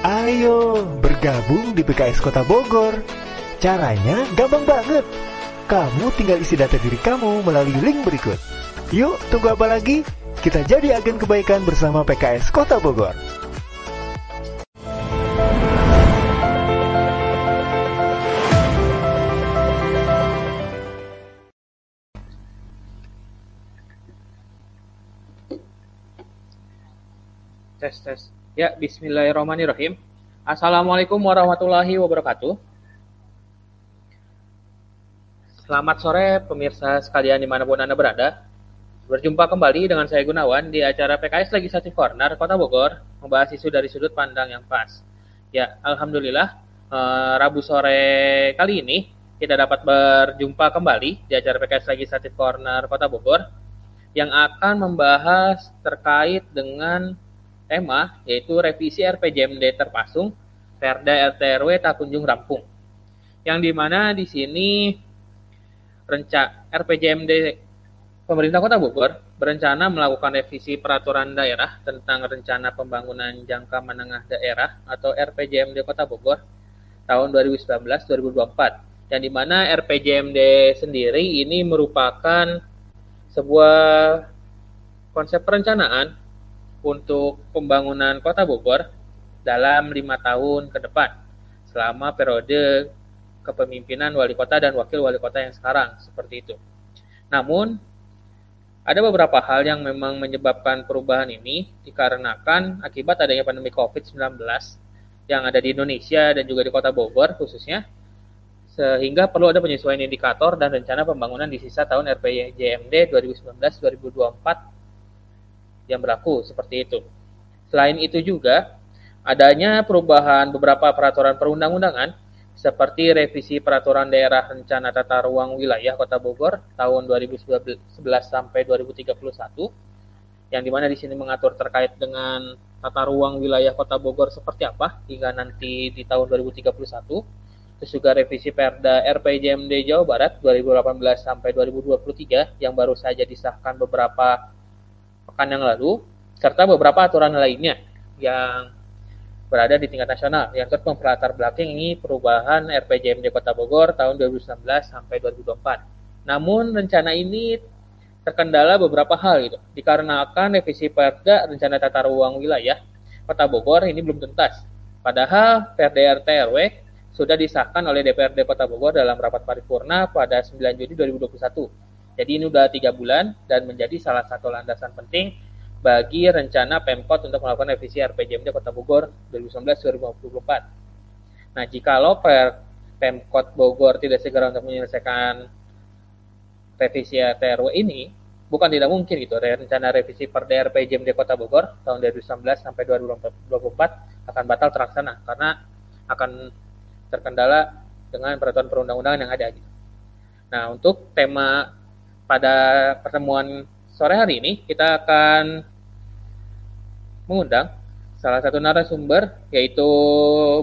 Ayo bergabung di PKS Kota Bogor. Caranya gampang banget. Kamu tinggal isi data diri kamu melalui link berikut. Yuk, tunggu apa lagi? Kita jadi agen kebaikan bersama PKS Kota Bogor. Tes tes. Ya, bismillahirrahmanirrahim. Assalamualaikum warahmatullahi wabarakatuh. Selamat sore pemirsa sekalian di mana pun Anda berada. Berjumpa kembali dengan saya Gunawan di acara PKS Legislative Corner Kota Bogor, membahas isu dari sudut pandang yang pas. Ya, Alhamdulillah, eh, Rabu sore kali ini kita dapat berjumpa kembali di acara PKS Legislative Corner Kota Bogor yang akan membahas terkait dengan tema yaitu revisi RPJMD terpasung Perda RTRW Takunjung Rampung. Yang di mana di sini renca RPJMD pemerintah Kota Bogor berencana melakukan revisi peraturan daerah tentang rencana pembangunan jangka menengah daerah atau RPJMD Kota Bogor tahun 2019-2024. Yang di mana RPJMD sendiri ini merupakan sebuah konsep perencanaan untuk pembangunan Kota Bogor dalam lima tahun ke depan selama periode kepemimpinan wali kota dan wakil wali kota yang sekarang seperti itu. Namun ada beberapa hal yang memang menyebabkan perubahan ini dikarenakan akibat adanya pandemi COVID-19 yang ada di Indonesia dan juga di Kota Bogor khususnya sehingga perlu ada penyesuaian indikator dan rencana pembangunan di sisa tahun RPJMD 2019-2024 yang berlaku seperti itu. Selain itu juga adanya perubahan beberapa peraturan perundang-undangan seperti revisi peraturan daerah rencana tata ruang wilayah Kota Bogor tahun 2011 sampai 2031 yang di mana di sini mengatur terkait dengan tata ruang wilayah Kota Bogor seperti apa hingga nanti di tahun 2031 terus juga revisi Perda RPJMD Jawa Barat 2018 sampai 2023 yang baru saja disahkan beberapa pekan yang lalu, serta beberapa aturan lainnya yang berada di tingkat nasional yang turut mempelatar belakangi perubahan RPJMD Kota Bogor tahun 2019 sampai 2024. Namun rencana ini terkendala beberapa hal gitu, dikarenakan revisi Perda Rencana Tata Ruang Wilayah Kota Bogor ini belum tuntas. Padahal Perda RT RW sudah disahkan oleh DPRD Kota Bogor dalam rapat paripurna pada 9 Juni 2021 jadi ini udah tiga bulan dan menjadi salah satu landasan penting bagi rencana Pemkot untuk melakukan revisi RPJMD Kota Bogor 2019-2024. Nah, jikalau Pemkot Bogor tidak segera untuk menyelesaikan revisi RTRW ini, bukan tidak mungkin gitu, rencana revisi Perda RPJMD Kota Bogor tahun 2019 sampai 2024 akan batal terlaksana karena akan terkendala dengan peraturan perundang-undangan yang ada gitu. Nah, untuk tema pada pertemuan sore hari ini kita akan mengundang salah satu narasumber yaitu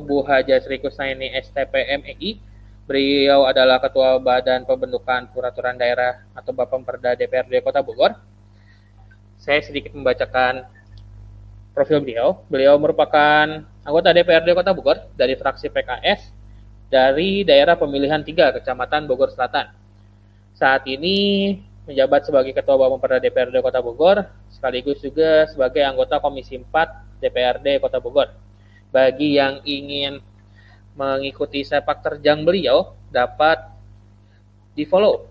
Bu Haja Sri Kusnaini STPMEI. Beliau adalah Ketua Badan Pembentukan Peraturan Daerah atau Bapemperda DPRD Kota Bogor. Saya sedikit membacakan profil beliau. Beliau merupakan anggota DPRD Kota Bogor dari fraksi PKS dari daerah pemilihan 3 Kecamatan Bogor Selatan saat ini menjabat sebagai Ketua Bapemperda DPRD Kota Bogor, sekaligus juga sebagai anggota Komisi 4 DPRD Kota Bogor. Bagi yang ingin mengikuti sepak terjang beliau, dapat di-follow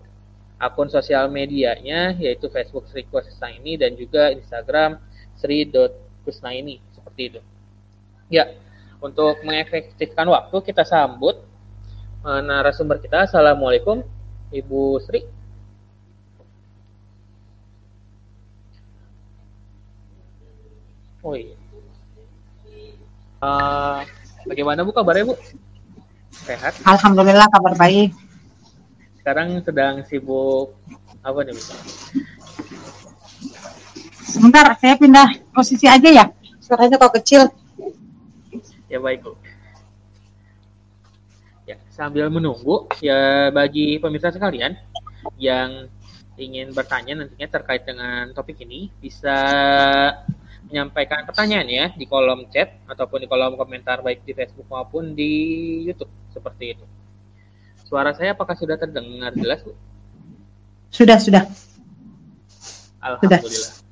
akun sosial medianya, yaitu Facebook Sri Kusnaini dan juga Instagram Sri.kusnaini, seperti itu. Ya, untuk mengefektifkan waktu, kita sambut eh, narasumber kita. Assalamualaikum Ibu Sri. Oh iya. Uh, bagaimana Bu kabarnya Bu? Sehat? Alhamdulillah kabar baik. Sekarang sedang sibuk apa nih Bu? Sebentar, saya pindah posisi aja ya. Suaranya kok kecil. Ya baik Bu sambil menunggu ya bagi pemirsa sekalian yang ingin bertanya nantinya terkait dengan topik ini bisa menyampaikan pertanyaan ya di kolom chat ataupun di kolom komentar baik di Facebook maupun di YouTube seperti itu. Suara saya apakah sudah terdengar jelas, Bu? Sudah, sudah. Alhamdulillah. Sudah.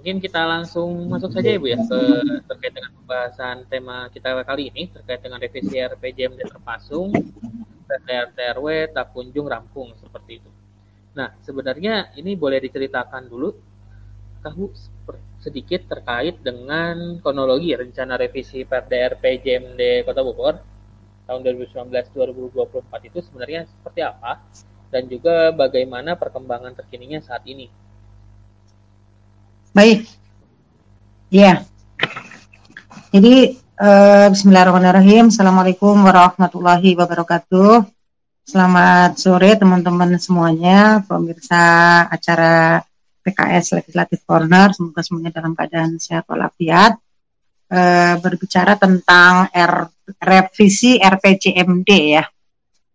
Mungkin kita langsung masuk saja Ibu ya ke terkait dengan pembahasan tema kita kali ini terkait dengan revisi RPJMD terpasung, RTRW tak kunjung rampung seperti itu. Nah, sebenarnya ini boleh diceritakan dulu kamu sedikit terkait dengan kronologi rencana revisi Perda RPJMD Kota Bogor tahun 2019-2024 itu sebenarnya seperti apa dan juga bagaimana perkembangan terkininya saat ini. Baik. Ya. Jadi uh, Bismillahirrahmanirrahim. Assalamualaikum warahmatullahi wabarakatuh. Selamat sore teman-teman semuanya, pemirsa acara PKS Legislative Corner. Semoga semuanya dalam keadaan sehat walafiat. Uh, berbicara tentang R, revisi RPJMD ya.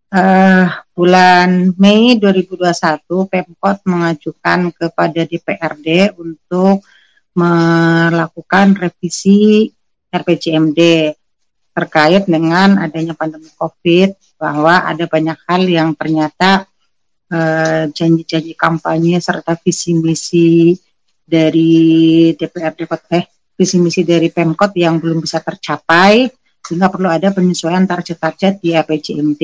Uh, bulan Mei 2021 Pemkot mengajukan kepada DPRD untuk melakukan revisi RPJMD terkait dengan adanya pandemi COVID bahwa ada banyak hal yang ternyata uh, janji-janji kampanye serta visi misi dari DPRD eh visi misi dari Pemkot yang belum bisa tercapai sehingga perlu ada penyesuaian target-target di RPJMD.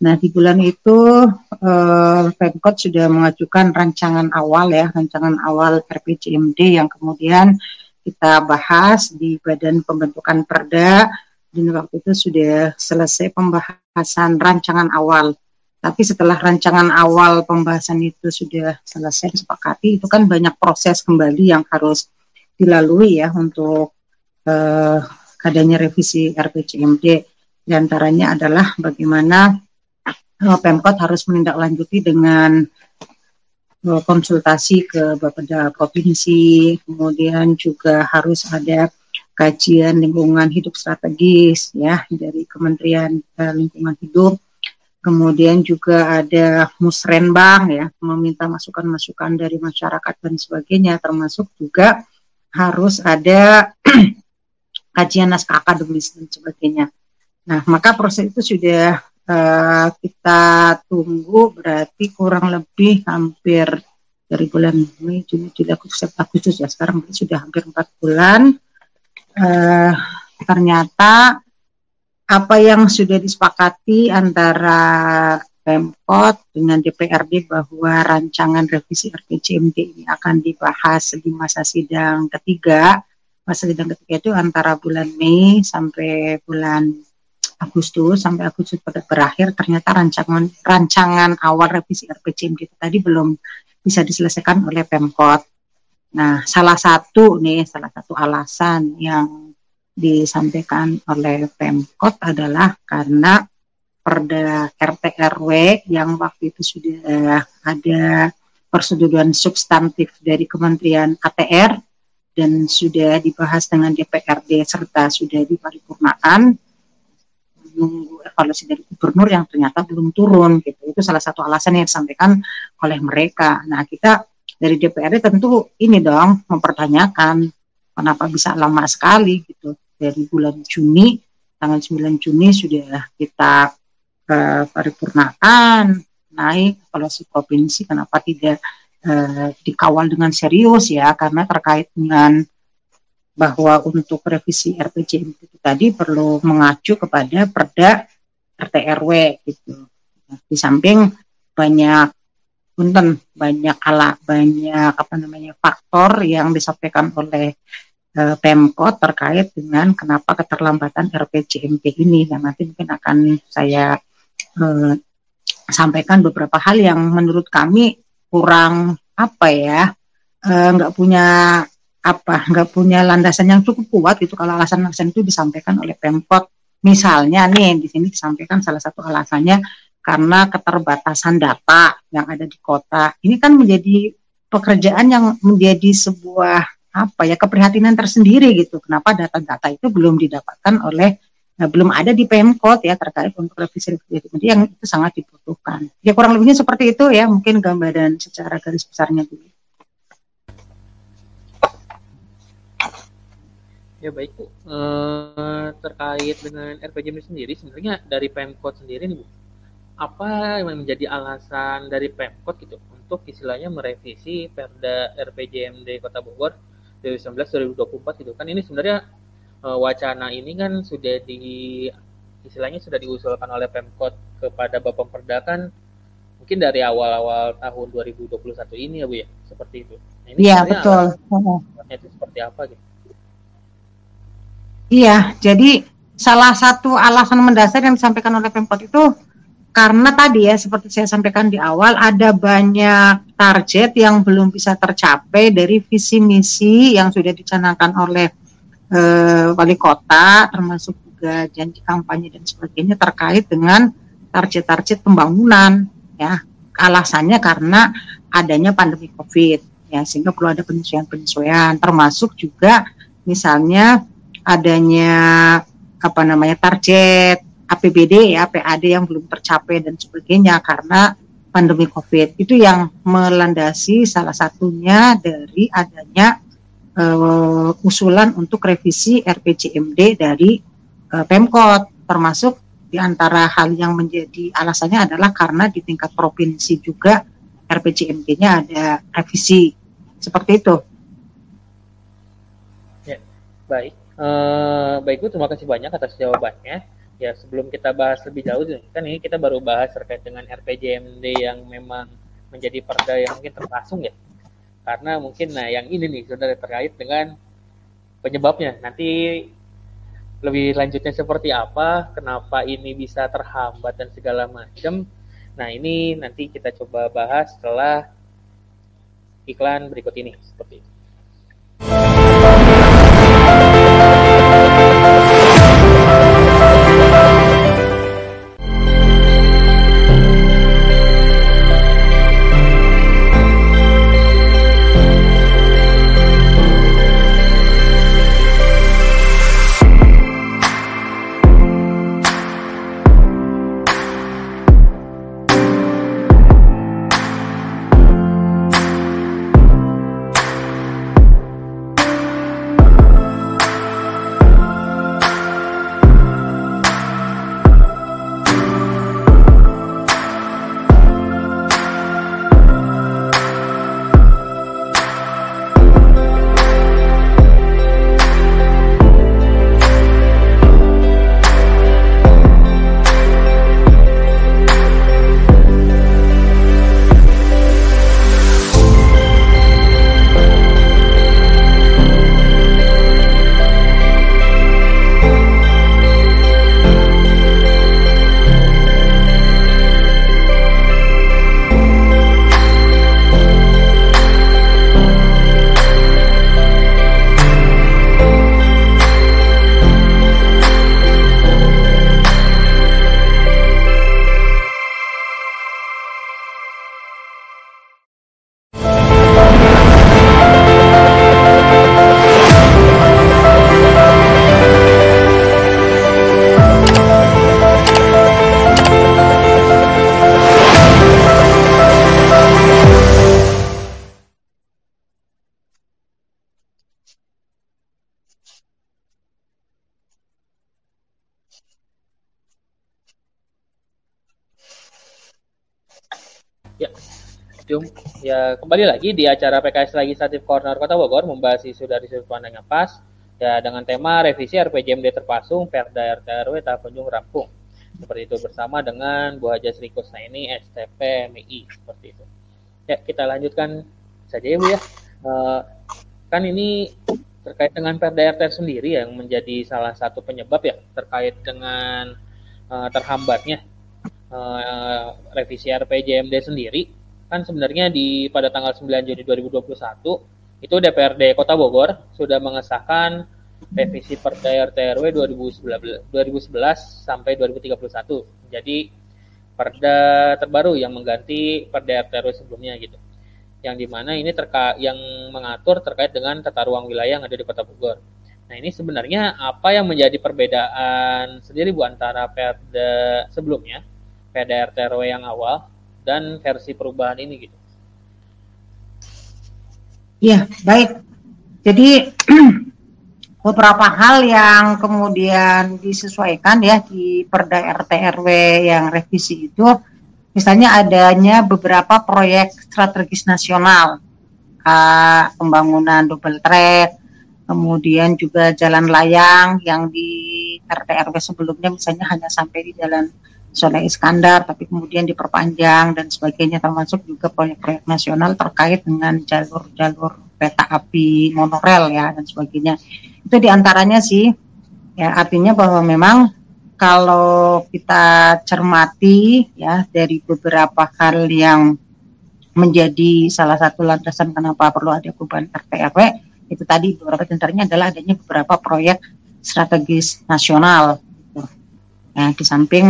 Nah, di bulan itu eh, Pemkot sudah mengajukan rancangan awal ya, rancangan awal RPJMD yang kemudian kita bahas di Badan Pembentukan Perda dan waktu itu sudah selesai pembahasan rancangan awal. Tapi setelah rancangan awal pembahasan itu sudah selesai disepakati, itu kan banyak proses kembali yang harus dilalui ya untuk eh, adanya revisi RPJMD. Di antaranya adalah bagaimana Pemkot harus menindaklanjuti dengan uh, konsultasi ke Bapeda Provinsi, kemudian juga harus ada kajian lingkungan hidup strategis ya dari Kementerian uh, Lingkungan Hidup. Kemudian juga ada musrenbang ya, meminta masukan-masukan dari masyarakat dan sebagainya, termasuk juga harus ada kajian naskah akademis dan sebagainya. Nah, maka proses itu sudah uh, kita tunggu berarti kurang lebih hampir dari bulan Mei, Juni, Juli, Agustus, Agustus ya sekarang sudah hampir empat bulan. Uh, ternyata apa yang sudah disepakati antara Pemkot dengan DPRD bahwa rancangan revisi RPJMD ini akan dibahas di masa sidang ketiga. Masa sidang ketiga itu antara bulan Mei sampai bulan Agustus sampai Agustus pada berakhir ternyata rancangan rancangan awal revisi RPJMD itu tadi belum bisa diselesaikan oleh Pemkot. Nah, salah satu nih salah satu alasan yang disampaikan oleh Pemkot adalah karena Perda RT RW yang waktu itu sudah ada persetujuan substantif dari Kementerian ATR dan sudah dibahas dengan DPRD serta sudah diparipurnakan menunggu evaluasi dari gubernur yang ternyata belum turun gitu. Itu salah satu alasan yang disampaikan oleh mereka. Nah, kita dari DPRD tentu ini dong mempertanyakan kenapa bisa lama sekali gitu. Dari bulan Juni, tanggal 9 Juni sudah kita uh, paripurnakan naik evaluasi provinsi kenapa tidak uh, dikawal dengan serius ya karena terkait dengan bahwa untuk revisi RPJMD itu tadi perlu mengacu kepada Perda RT RW gitu. Di samping banyak punten banyak ala banyak apa namanya faktor yang disampaikan oleh e, Pemkot terkait dengan kenapa keterlambatan RPJMD ini dan nanti mungkin akan saya e, sampaikan beberapa hal yang menurut kami kurang apa ya nggak e, punya apa nggak punya landasan yang cukup kuat itu kalau alasan-alasan itu disampaikan oleh Pemkot. Misalnya nih di sini disampaikan salah satu alasannya karena keterbatasan data yang ada di kota. Ini kan menjadi pekerjaan yang menjadi sebuah apa ya keprihatinan tersendiri gitu. Kenapa data-data itu belum didapatkan oleh nah, belum ada di Pemkot ya terkait untuk revisi yang itu sangat dibutuhkan. Ya kurang lebihnya seperti itu ya mungkin gambaran secara garis besarnya dulu Ya baik Bu, eh, terkait dengan RPJMD sendiri sebenarnya dari Pemkot sendiri nih Bu, apa yang menjadi alasan dari Pemkot gitu untuk istilahnya merevisi Perda RPJMD Kota Bogor 2019-2024 gitu kan ini sebenarnya eh, wacana ini kan sudah di istilahnya sudah diusulkan oleh Pemkot kepada Bapak Perda kan mungkin dari awal-awal tahun 2021 ini ya Bu ya seperti itu. Nah, ini iya betul. Itu seperti apa gitu? Iya, jadi salah satu alasan mendasar yang disampaikan oleh Pemkot itu karena tadi ya seperti saya sampaikan di awal ada banyak target yang belum bisa tercapai dari visi misi yang sudah dicanangkan oleh e, wali kota termasuk juga janji kampanye dan sebagainya terkait dengan target-target pembangunan ya. Alasannya karena adanya pandemi covid ya sehingga perlu ada penyesuaian-penyesuaian termasuk juga misalnya adanya apa namanya target APBD ya PAD yang belum tercapai dan sebagainya karena pandemi Covid itu yang melandasi salah satunya dari adanya uh, usulan untuk revisi RPJMD dari uh, Pemkot termasuk di antara hal yang menjadi alasannya adalah karena di tingkat provinsi juga RPJMD-nya ada revisi seperti itu. Ya, baik. Uh, baik Bu, terima kasih banyak atas jawabannya. Ya, sebelum kita bahas lebih jauh, kan ini kita baru bahas terkait dengan RPJMD yang memang menjadi perda yang mungkin terpasung ya. Karena mungkin, nah yang ini nih sudah terkait dengan penyebabnya. Nanti lebih lanjutnya seperti apa, kenapa ini bisa terhambat dan segala macam. Nah ini nanti kita coba bahas setelah iklan berikut ini seperti itu. Ya, kembali lagi di acara PKS Legislatif Corner Kota Bogor membahas isu dari sudut pandang yang pas ya dengan tema revisi RPJMD terpasung Perda RT RW tahap kunjung rampung. Seperti itu bersama dengan Bu Haja Sri Kusnaini STP MI seperti itu. Ya, kita lanjutkan saja ya Bu ya. Uh, kan ini terkait dengan Perda RT sendiri yang menjadi salah satu penyebab ya terkait dengan uh, terhambatnya uh, revisi RPJMD sendiri kan sebenarnya di pada tanggal 9 Juni 2021 itu DPRD Kota Bogor sudah mengesahkan revisi Perda RT RW 2011, 2011 sampai 2031. Jadi perda terbaru yang mengganti Perda RT RW sebelumnya gitu. Yang di mana ini terka yang mengatur terkait dengan tata ruang wilayah yang ada di Kota Bogor. Nah ini sebenarnya apa yang menjadi perbedaan sendiri bu antara Perda sebelumnya, Perda RT RW yang awal dan versi perubahan ini gitu. Ya, baik. Jadi beberapa hal yang kemudian disesuaikan ya di Perda RT RW yang revisi itu misalnya adanya beberapa proyek strategis nasional uh, pembangunan double track kemudian juga jalan layang yang di RT RW sebelumnya misalnya hanya sampai di jalan Soleh Iskandar tapi kemudian diperpanjang dan sebagainya termasuk juga proyek-proyek nasional terkait dengan jalur-jalur kereta api monorail ya dan sebagainya itu di antaranya sih ya artinya bahwa memang kalau kita cermati ya dari beberapa hal yang menjadi salah satu landasan kenapa perlu ada perubahan RT RW itu tadi beberapa di antaranya adalah adanya beberapa proyek strategis nasional gitu. ya, di samping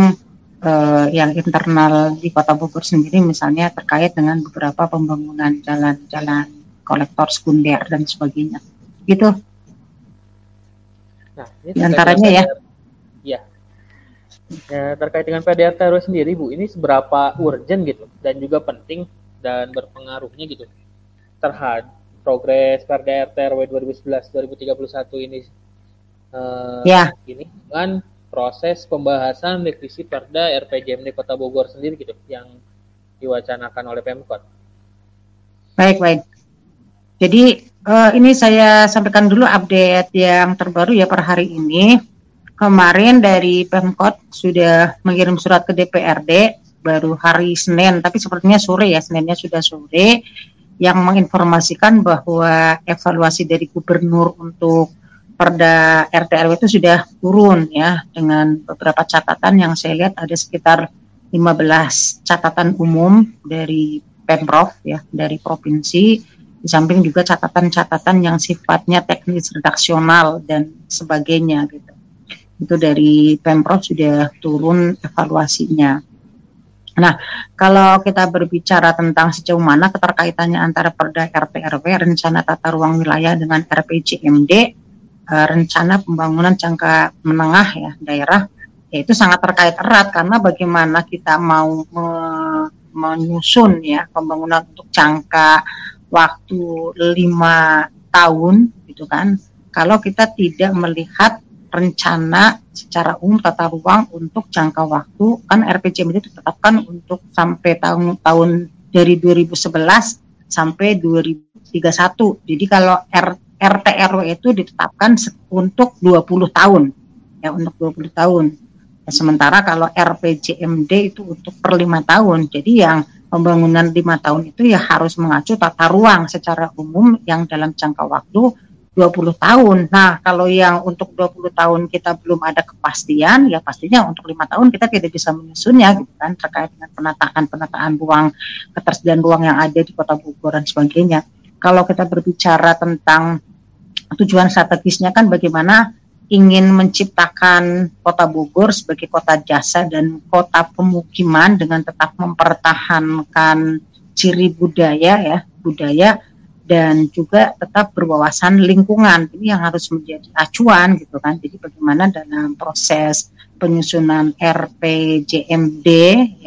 eh, yang internal di Kota Bogor sendiri misalnya terkait dengan beberapa pembangunan jalan-jalan kolektor sekunder dan sebagainya gitu Nah, ini Di antaranya ya. Ya. ya. terkait dengan PDR teror sendiri, Bu, ini seberapa urgent gitu dan juga penting dan berpengaruhnya gitu terhadap progres PDR TRW 2011-2031 ini uh, ya. ini dengan proses pembahasan revisi Perda RPJMD Kota Bogor sendiri gitu yang diwacanakan oleh Pemkot. Baik, baik. Jadi uh, ini saya sampaikan dulu update yang terbaru ya per hari ini. Kemarin dari Pemkot sudah mengirim surat ke DPRD baru hari Senin, tapi sepertinya sore ya, Seninnya sudah sore, yang menginformasikan bahwa evaluasi dari gubernur untuk Perda RT RW itu sudah turun ya dengan beberapa catatan yang saya lihat ada sekitar 15 catatan umum dari Pemprov ya dari provinsi di samping juga catatan-catatan yang sifatnya teknis redaksional dan sebagainya gitu. Itu dari Pemprov sudah turun evaluasinya. Nah, kalau kita berbicara tentang sejauh mana keterkaitannya antara Perda RT RW, rencana tata ruang wilayah dengan RPJMD, eh, rencana pembangunan jangka menengah ya daerah, ya itu sangat terkait erat karena bagaimana kita mau me menyusun ya pembangunan untuk jangka waktu lima tahun gitu kan. Kalau kita tidak melihat rencana secara umum tata ruang untuk jangka waktu kan RPJM itu ditetapkan untuk sampai tahun tahun dari 2011 sampai 2031 jadi kalau R, RT RW itu ditetapkan untuk 20 tahun ya untuk 20 tahun sementara kalau RPJMD itu untuk per lima tahun jadi yang pembangunan lima tahun itu ya harus mengacu tata ruang secara umum yang dalam jangka waktu 20 tahun. Nah, kalau yang untuk 20 tahun kita belum ada kepastian, ya pastinya untuk lima tahun kita tidak bisa menyusunnya gitu kan terkait dengan penataan penataan ruang, ketersediaan ruang yang ada di Kota Bogor dan sebagainya. Kalau kita berbicara tentang tujuan strategisnya kan bagaimana ingin menciptakan kota Bogor sebagai kota jasa dan kota pemukiman dengan tetap mempertahankan ciri budaya ya budaya dan juga tetap berwawasan lingkungan. Ini yang harus menjadi acuan gitu kan. Jadi bagaimana dalam proses penyusunan RPJMD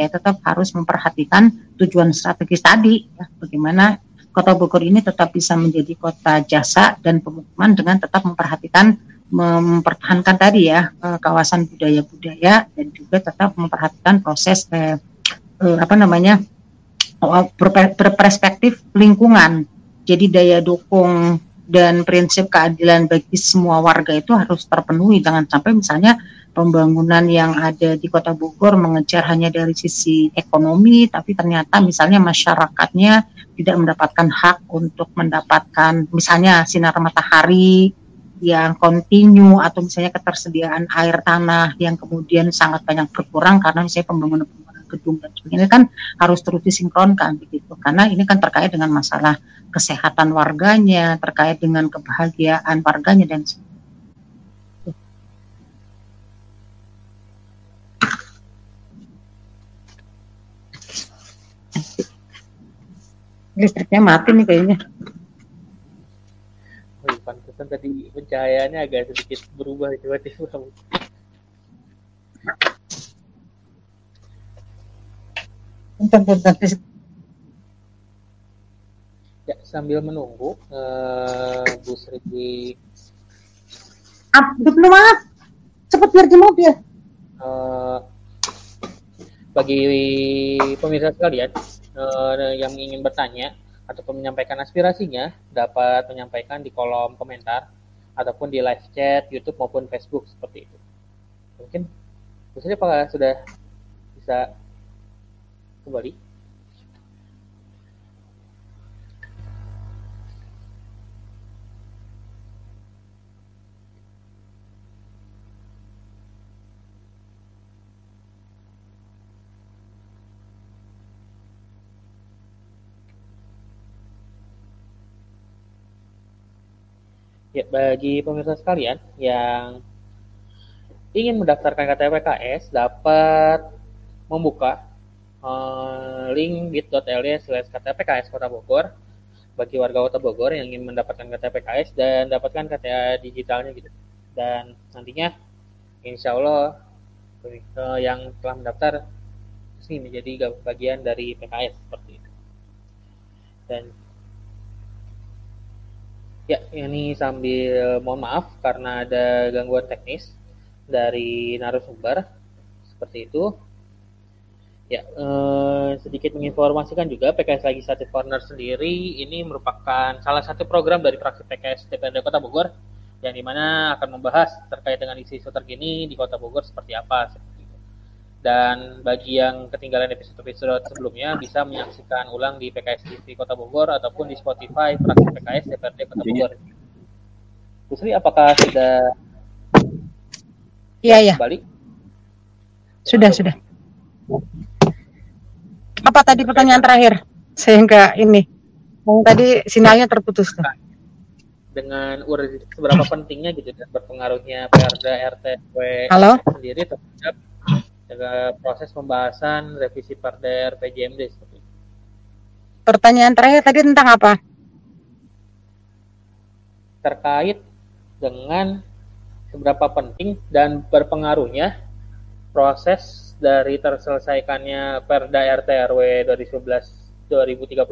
ya tetap harus memperhatikan tujuan strategis tadi ya. Bagaimana kota Bogor ini tetap bisa menjadi kota jasa dan pemukiman dengan tetap memperhatikan mempertahankan tadi ya eh, kawasan budaya-budaya dan juga tetap memperhatikan proses eh, eh, apa namanya oh, berperspektif lingkungan. Jadi daya dukung dan prinsip keadilan bagi semua warga itu harus terpenuhi jangan sampai misalnya pembangunan yang ada di Kota Bogor mengejar hanya dari sisi ekonomi tapi ternyata misalnya masyarakatnya tidak mendapatkan hak untuk mendapatkan misalnya sinar matahari yang kontinu atau misalnya ketersediaan air tanah yang kemudian sangat banyak berkurang karena misalnya pembangunan pembangunan gedung dan sebagainya. Kan harus terus disinkronkan begitu karena ini kan terkait dengan masalah kesehatan warganya terkait dengan kebahagiaan warganya dan listriknya mati nih kayaknya pantesan tadi pencahayaannya agak sedikit berubah tiba-tiba ya sambil menunggu uh, Bu Sri Up, belum maaf. Cepet biar di mobil. Eh, bagi pemirsa sekalian eh, yang ingin bertanya ataupun menyampaikan aspirasinya dapat menyampaikan di kolom komentar ataupun di live chat YouTube maupun Facebook seperti itu. Mungkin maksudnya apakah sudah bisa kembali? Ya, bagi pemirsa sekalian yang ingin mendaftarkan KTP PKS dapat membuka eh, link bit.ly slash KTP PKS Kota Bogor bagi warga Kota Bogor yang ingin mendapatkan KTP PKS dan dapatkan KTA digitalnya gitu. Dan nantinya insya Allah yang telah mendaftar resmi menjadi bagian dari PKS seperti itu. Dan Ya, ini sambil mohon maaf karena ada gangguan teknis dari narasumber seperti itu. Ya, eh, sedikit menginformasikan juga PKS Legislative Corner sendiri ini merupakan salah satu program dari fraksi PKS DPRD Kota Bogor yang di mana akan membahas terkait dengan isu-isu terkini di Kota Bogor seperti apa. Dan bagi yang ketinggalan episode-episode sebelumnya bisa menyaksikan ulang di PKS TV Kota Bogor ataupun di Spotify fraksi PKS DPRD Kota Bogor. Pusri, apakah sudah Iya, iya. kembali? Sudah, sudah. Apa tadi pertanyaan terakhir? Saya enggak ini. Yang tadi sinyalnya terputus tuh. Dengan seberapa pentingnya gitu dan berpengaruhnya Perda RT Halo? sendiri terhadap proses pembahasan revisi Perda RPJMD seperti itu. Pertanyaan terakhir tadi tentang apa? terkait dengan seberapa penting dan berpengaruhnya proses dari terselesaikannya Perda RT RW 2011 2031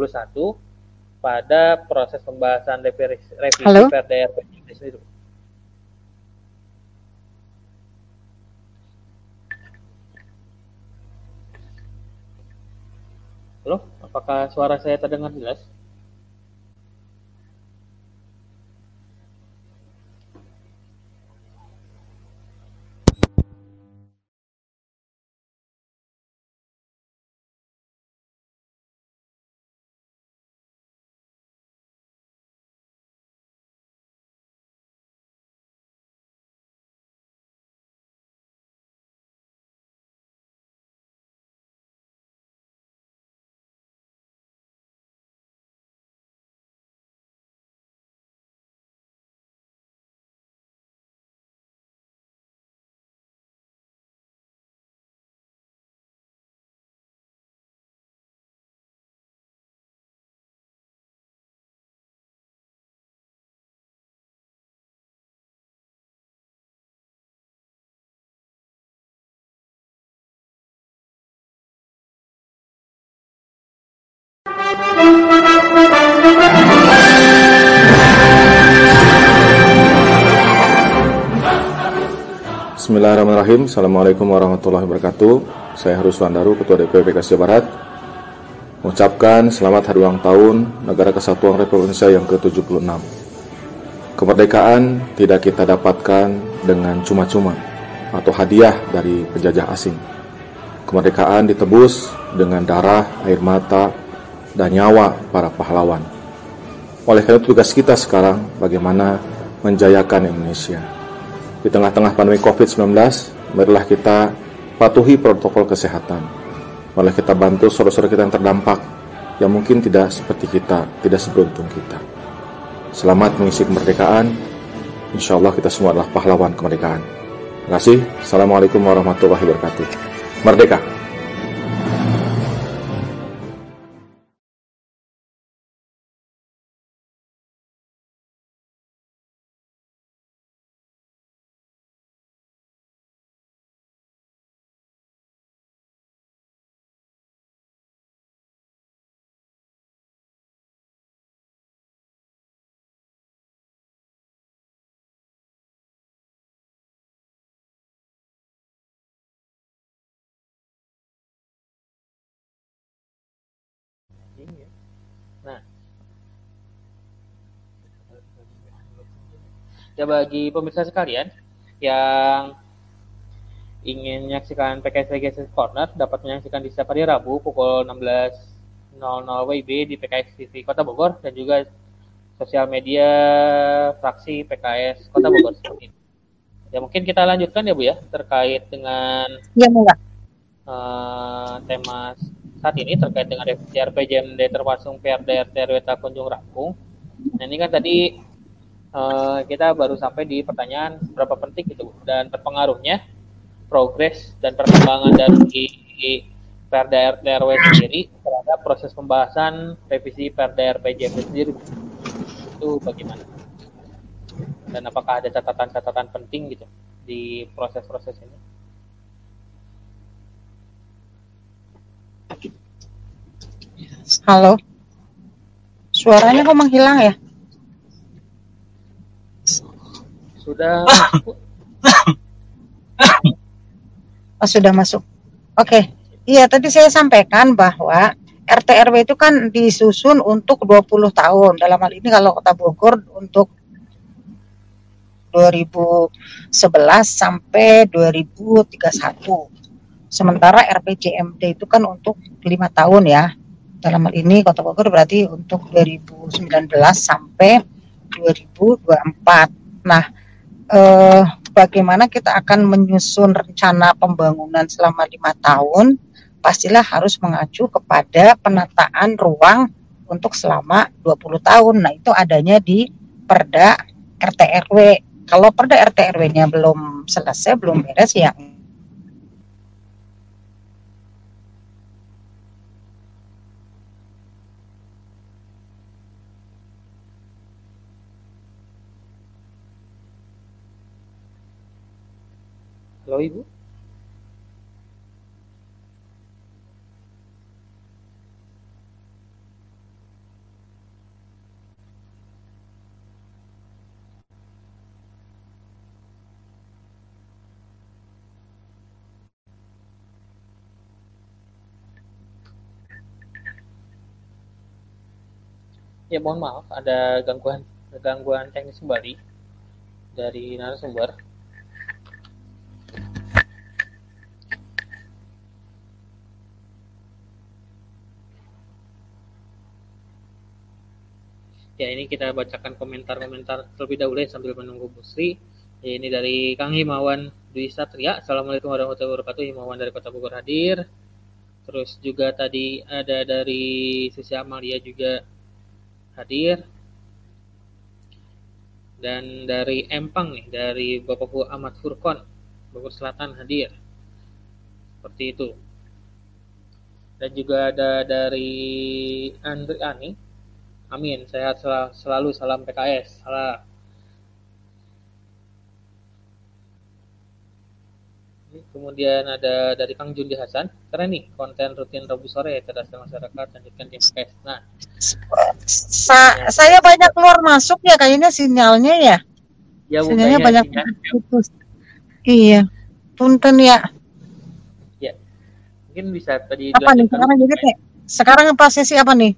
pada proses pembahasan revisi Halo? Perda RW itu. Halo, apakah suara saya terdengar jelas? Bismillahirrahmanirrahim. Assalamualaikum warahmatullahi wabarakatuh. Saya Harus Wandaru, Ketua DPP PKS Jawa Barat. Mengucapkan selamat hari ulang tahun Negara Kesatuan Republik Indonesia yang ke-76. Kemerdekaan tidak kita dapatkan dengan cuma-cuma atau hadiah dari penjajah asing. Kemerdekaan ditebus dengan darah, air mata, dan nyawa para pahlawan. Oleh karena itu tugas kita sekarang bagaimana menjayakan Indonesia. Di tengah-tengah pandemi COVID-19, marilah kita patuhi protokol kesehatan. Marilah kita bantu saudara-saudara kita yang terdampak, yang mungkin tidak seperti kita, tidak seberuntung kita. Selamat mengisi kemerdekaan. Insya Allah kita semua adalah pahlawan kemerdekaan. Terima kasih. Assalamualaikum warahmatullahi wabarakatuh. Merdeka! Ya bagi pemirsa sekalian yang ingin menyaksikan PKS Legacy Corner dapat menyaksikan di setiap hari Rabu pukul 16.00 WIB di PKS TV Kota Bogor dan juga sosial media fraksi PKS Kota Bogor. Ya mungkin kita lanjutkan ya Bu ya terkait dengan ya, uh, tema saat ini terkait dengan revisi RPJMD terpasung PRD RT RW Kunjung Rakung. Nah ini kan tadi uh, kita baru sampai di pertanyaan berapa penting itu dan berpengaruhnya progres dan perkembangan dari Perda RT RW sendiri terhadap proses pembahasan revisi Perda RPJMD sendiri itu bagaimana? Dan apakah ada catatan-catatan penting gitu di proses-proses ini? Halo. Suaranya kok menghilang ya? Sudah Oh, sudah masuk. Oke. Okay. Iya, tadi saya sampaikan bahwa RT RW itu kan disusun untuk 20 tahun. Dalam hal ini kalau Kota Bogor untuk 2011 sampai 2031. Sementara RPJMD itu kan untuk lima tahun ya. Dalam hal ini Kota Bogor berarti untuk 2019 sampai 2024. Nah, eh, bagaimana kita akan menyusun rencana pembangunan selama lima tahun, pastilah harus mengacu kepada penataan ruang untuk selama 20 tahun. Nah, itu adanya di Perda RT RW. Kalau Perda RT RW-nya belum selesai, belum beres ya Ibu? Ya mohon maaf ada gangguan gangguan teknis kembali dari narasumber. Ya ini kita bacakan komentar-komentar terlebih dahulu ya sambil menunggu Bu Sri. Ya, ini dari Kang Himawan Dwi Satria. Assalamualaikum warahmatullahi wabarakatuh. Himawan dari Kota Bogor hadir. Terus juga tadi ada dari Susi Amalia juga hadir. Dan dari Empang nih, dari Bapak Ahmad Furkon, Bogor Selatan hadir. Seperti itu. Dan juga ada dari Andri Ani, Amin. Sehat sel selalu. Salam PKS. Salam. Kemudian ada dari Kang Jundi Hasan. Keren nih konten rutin Rabu sore ya cerdas masyarakat lanjutkan di PKS. Nah, Sa ya. saya banyak keluar masuk ya kayaknya sinyalnya ya. Ya, sinyalnya banyak putus. Iya. Punten ya. Ya. Mungkin bisa tadi apa nih sekarang jadi sekarang apa sesi apa nih?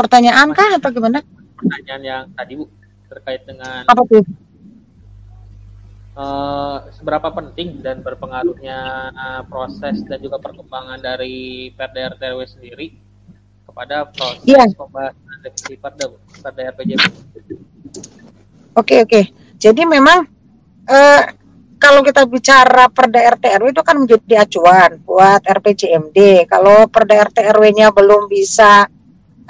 Pertanyaan kah atau gimana? Pertanyaan yang tadi Bu terkait dengan apa tuh? Uh, seberapa penting dan berpengaruhnya uh, proses dan juga perkembangan dari Perda RTW sendiri kepada proses yeah. pembahasan revisi Perda Perda RPJM. Oke okay, oke. Okay. Jadi memang uh, kalau kita bicara Perda RT RW itu kan menjadi acuan buat RPJMD. Kalau Perda RT RW-nya belum bisa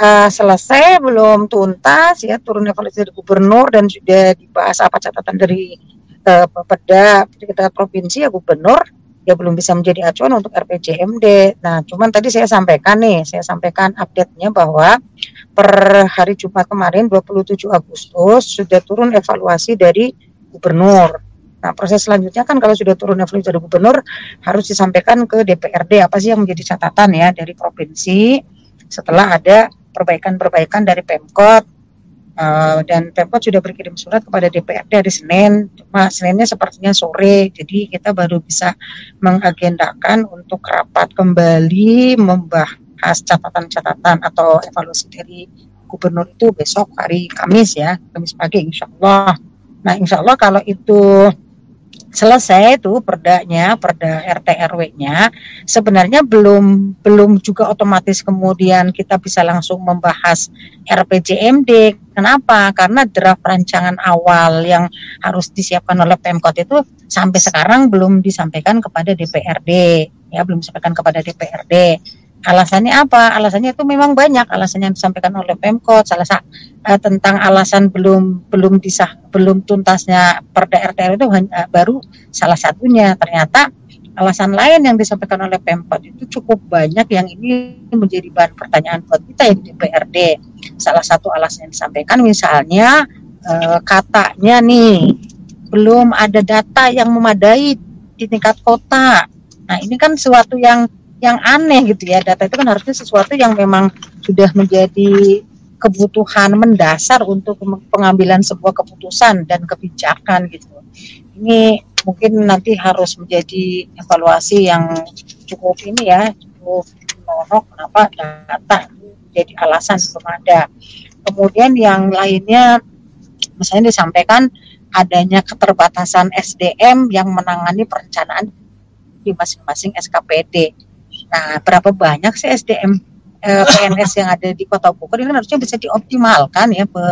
uh, selesai belum tuntas ya turun evaluasi dari gubernur dan sudah dibahas apa catatan dari uh, Bapeda kita provinsi ya gubernur ya belum bisa menjadi acuan untuk RPJMD. Nah, cuman tadi saya sampaikan nih, saya sampaikan update-nya bahwa per hari Jumat kemarin 27 Agustus sudah turun evaluasi dari gubernur. Nah, proses selanjutnya kan kalau sudah turun evaluasi dari gubernur harus disampaikan ke DPRD apa sih yang menjadi catatan ya dari provinsi setelah ada perbaikan-perbaikan dari Pemkot. Uh, dan Pemkot sudah berkirim surat kepada DPRD hari Senin, cuma Seninnya sepertinya sore, jadi kita baru bisa mengagendakan untuk rapat kembali membahas catatan-catatan atau evaluasi dari gubernur itu besok hari Kamis ya, Kamis pagi insya Allah. Nah, insya Allah kalau itu selesai tuh perdanya, perda RT RW-nya, sebenarnya belum belum juga otomatis kemudian kita bisa langsung membahas RPJMD. Kenapa? Karena draft rancangan awal yang harus disiapkan oleh Pemkot itu sampai sekarang belum disampaikan kepada DPRD, ya belum disampaikan kepada DPRD. Alasannya apa? Alasannya itu memang banyak alasannya yang disampaikan oleh Pemkot. Salah satu uh, tentang alasan belum belum disah belum tuntasnya Perda RT itu hanya uh, baru salah satunya. Ternyata alasan lain yang disampaikan oleh Pemkot itu cukup banyak yang ini menjadi bahan pertanyaan buat kita yang di DPRD. Salah satu alasan yang disampaikan misalnya uh, katanya nih belum ada data yang memadai di tingkat kota. Nah, ini kan sesuatu yang yang aneh gitu ya data itu kan harusnya sesuatu yang memang sudah menjadi kebutuhan mendasar untuk pengambilan sebuah keputusan dan kebijakan gitu. Ini mungkin nanti harus menjadi evaluasi yang cukup ini ya cukup menolak kenapa data jadi alasan belum ada. Kemudian yang lainnya misalnya disampaikan adanya keterbatasan SDM yang menangani perencanaan di masing-masing SKPD Nah, berapa banyak sih SDM eh, PNS yang ada di Kota Bogor ini harusnya bisa dioptimalkan ya pe,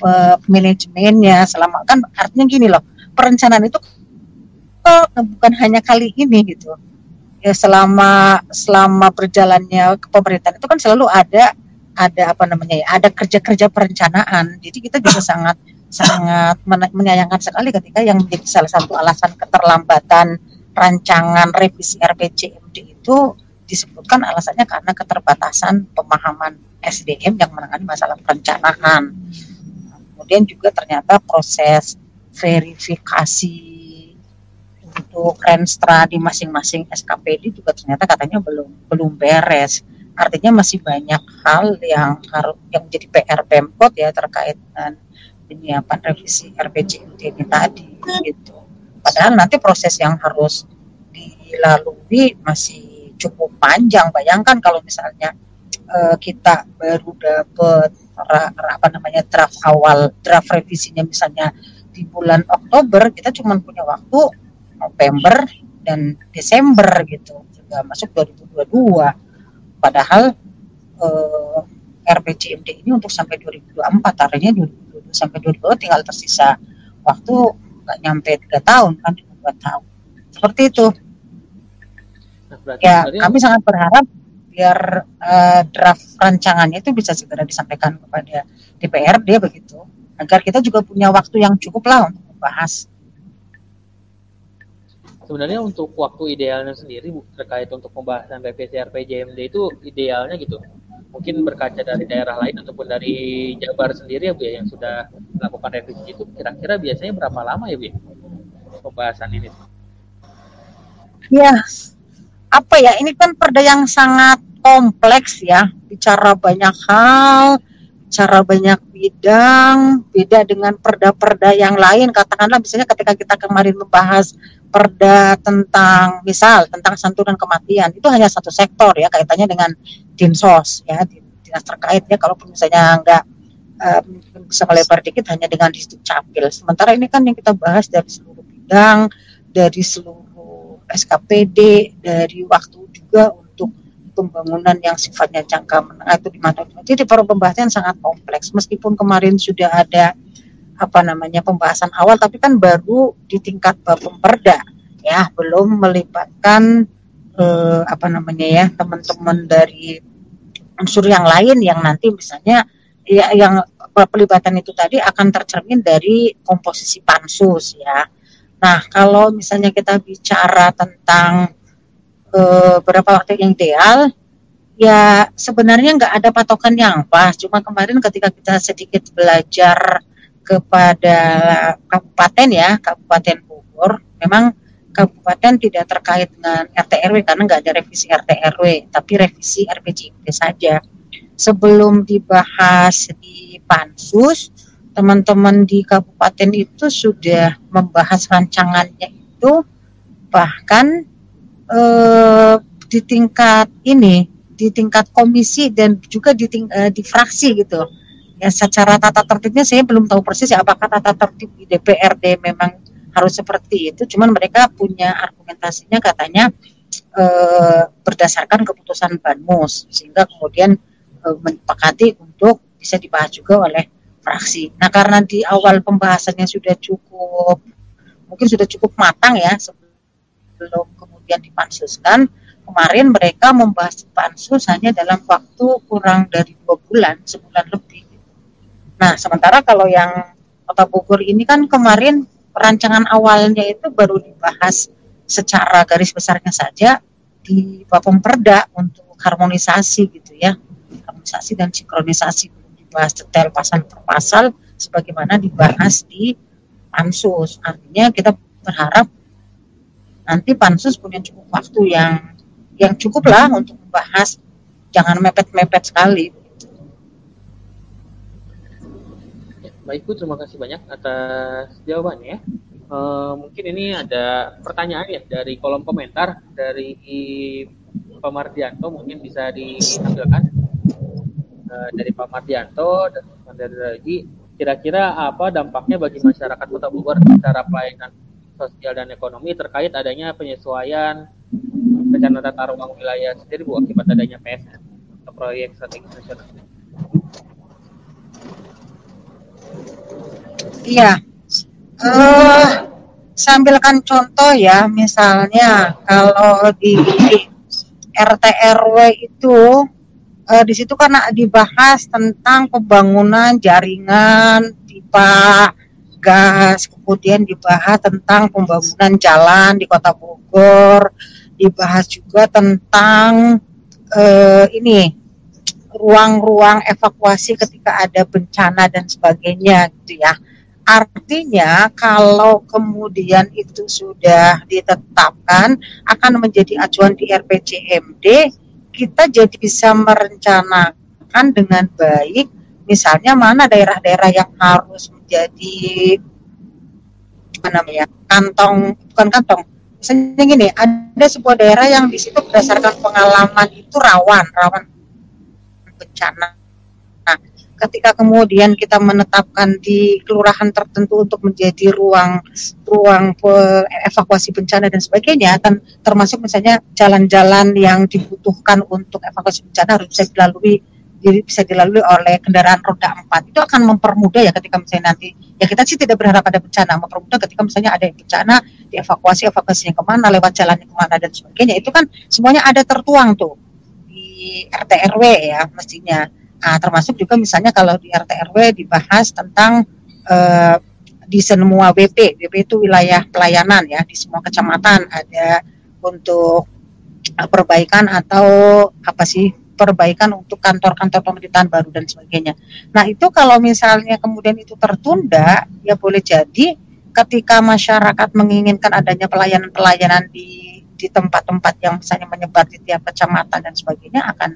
pe, manajemennya. Selama kan artinya gini loh perencanaan itu kok bukan hanya kali ini gitu. Ya selama selama berjalannya pemerintahan itu kan selalu ada ada apa namanya ya ada kerja-kerja perencanaan. Jadi kita juga sangat sangat menyayangkan sekali ketika yang menjadi salah satu alasan keterlambatan rancangan revisi RPJMD itu disebutkan alasannya karena keterbatasan pemahaman SDM yang menangani masalah perencanaan. Kemudian juga ternyata proses verifikasi untuk renstra di masing-masing SKPD juga ternyata katanya belum belum beres. Artinya masih banyak hal yang harus yang menjadi PR Pemkot ya terkait dengan penyiapan revisi RPJMD ini tadi gitu. Padahal nanti proses yang harus dilalui masih cukup panjang. Bayangkan kalau misalnya uh, kita baru dapat apa namanya draft awal draft revisinya misalnya di bulan Oktober kita cuma punya waktu November dan Desember gitu juga masuk 2022 padahal eh, RPJMD ini untuk sampai 2024 artinya 2022 sampai 2022 tinggal tersisa waktu nggak nyampe tiga tahun kan dua tahun. Seperti itu Berarti ya, kami sangat berharap biar uh, draft rancangannya itu bisa segera disampaikan kepada DPRD begitu, agar kita juga punya waktu yang cukup lah untuk membahas. Sebenarnya untuk waktu idealnya sendiri terkait untuk pembahasan revisi RPJMD itu idealnya gitu. Mungkin berkaca dari daerah lain ataupun dari Jabar sendiri ya Bu ya yang sudah melakukan revisi itu kira-kira biasanya berapa lama ya Bu ya, pembahasan ini? Ya, apa ya ini kan perda yang sangat kompleks ya. Bicara banyak hal bicara banyak bidang beda dengan perda-perda yang lain. Katakanlah misalnya ketika kita kemarin membahas perda tentang misal tentang santunan kematian itu hanya satu sektor ya kaitannya dengan dinsos ya dinas terkait ya. Kalau misalnya enggak um, bisa melebar dikit hanya dengan di capil. Sementara ini kan yang kita bahas dari seluruh bidang dari seluruh SKPD dari waktu juga untuk pembangunan yang sifatnya jangka menengah itu di mana jadi para pembahasan sangat kompleks. Meskipun kemarin sudah ada apa namanya pembahasan awal tapi kan baru di tingkat pemperda ya. Belum melibatkan eh, apa namanya ya teman-teman dari unsur yang lain yang nanti misalnya ya yang pelibatan itu tadi akan tercermin dari komposisi pansus ya Nah, kalau misalnya kita bicara tentang uh, berapa waktu yang ideal, ya sebenarnya nggak ada patokan yang pas. Cuma kemarin ketika kita sedikit belajar kepada kabupaten ya, Kabupaten Bogor, memang kabupaten tidak terkait dengan RT RW karena nggak ada revisi RT RW, tapi revisi RPJMD saja. Sebelum dibahas di pansus, teman-teman di kabupaten itu sudah membahas rancangannya itu bahkan eh, di tingkat ini di tingkat komisi dan juga di ting, eh, di fraksi gitu. Ya secara tata tertibnya saya belum tahu persis ya apakah tata tertib di DPRD memang harus seperti itu. Cuman mereka punya argumentasinya katanya eh, berdasarkan keputusan Banmus sehingga kemudian eh, untuk bisa dibahas juga oleh fraksi. Nah karena di awal pembahasannya sudah cukup mungkin sudah cukup matang ya sebelum kemudian dipansuskan kemarin mereka membahas pansus hanya dalam waktu kurang dari dua bulan sebulan lebih Nah, sementara kalau yang Kota Bogor ini kan kemarin perancangan awalnya itu baru dibahas secara garis besarnya saja di Bapemperda untuk harmonisasi gitu ya. Harmonisasi dan sinkronisasi dibahas detail pasal per pasal sebagaimana dibahas di pansus. Artinya kita berharap nanti pansus punya cukup waktu yang yang cukup lah untuk membahas jangan mepet-mepet sekali Baik Bu, terima kasih banyak atas jawabannya. Uh, mungkin ini ada pertanyaan ya dari kolom komentar dari Pak Mardianto mungkin bisa ditampilkan uh, dari Pak Mardianto dan lagi kira-kira apa dampaknya bagi masyarakat Kota Bogor secara pelayanan sosial dan ekonomi terkait adanya penyesuaian rencana tata ruang wilayah sendiri Bu akibat adanya PSN atau proyek strategis nasional. Iya. Uh, sambilkan contoh ya, misalnya kalau di RT RW itu uh, di situ kan dibahas tentang pembangunan jaringan pipa gas, kemudian dibahas tentang pembangunan jalan di Kota Bogor, dibahas juga tentang uh, ini ruang-ruang evakuasi ketika ada bencana dan sebagainya gitu ya. Artinya kalau kemudian itu sudah ditetapkan akan menjadi acuan di RPJMD, kita jadi bisa merencanakan dengan baik misalnya mana daerah-daerah yang harus menjadi apa namanya kantong bukan kantong misalnya gini ada sebuah daerah yang di situ berdasarkan pengalaman itu rawan rawan bencana. Nah, ketika kemudian kita menetapkan di kelurahan tertentu untuk menjadi ruang ruang evakuasi bencana dan sebagainya, kan termasuk misalnya jalan-jalan yang dibutuhkan untuk evakuasi bencana harus bisa dilalui jadi bisa dilalui oleh kendaraan roda empat itu akan mempermudah ya ketika misalnya nanti ya kita sih tidak berharap ada bencana mempermudah ketika misalnya ada bencana dievakuasi evakuasinya ke mana lewat jalannya ke mana dan sebagainya itu kan semuanya ada tertuang tuh RT RW ya mestinya. Nah, termasuk juga misalnya kalau di RT RW dibahas tentang uh, di semua WP, WP itu wilayah pelayanan ya di semua kecamatan ada untuk uh, perbaikan atau apa sih perbaikan untuk kantor-kantor pemerintahan baru dan sebagainya. Nah itu kalau misalnya kemudian itu tertunda, ya boleh jadi ketika masyarakat menginginkan adanya pelayanan-pelayanan di di tempat-tempat yang misalnya menyebar di tiap kecamatan dan sebagainya akan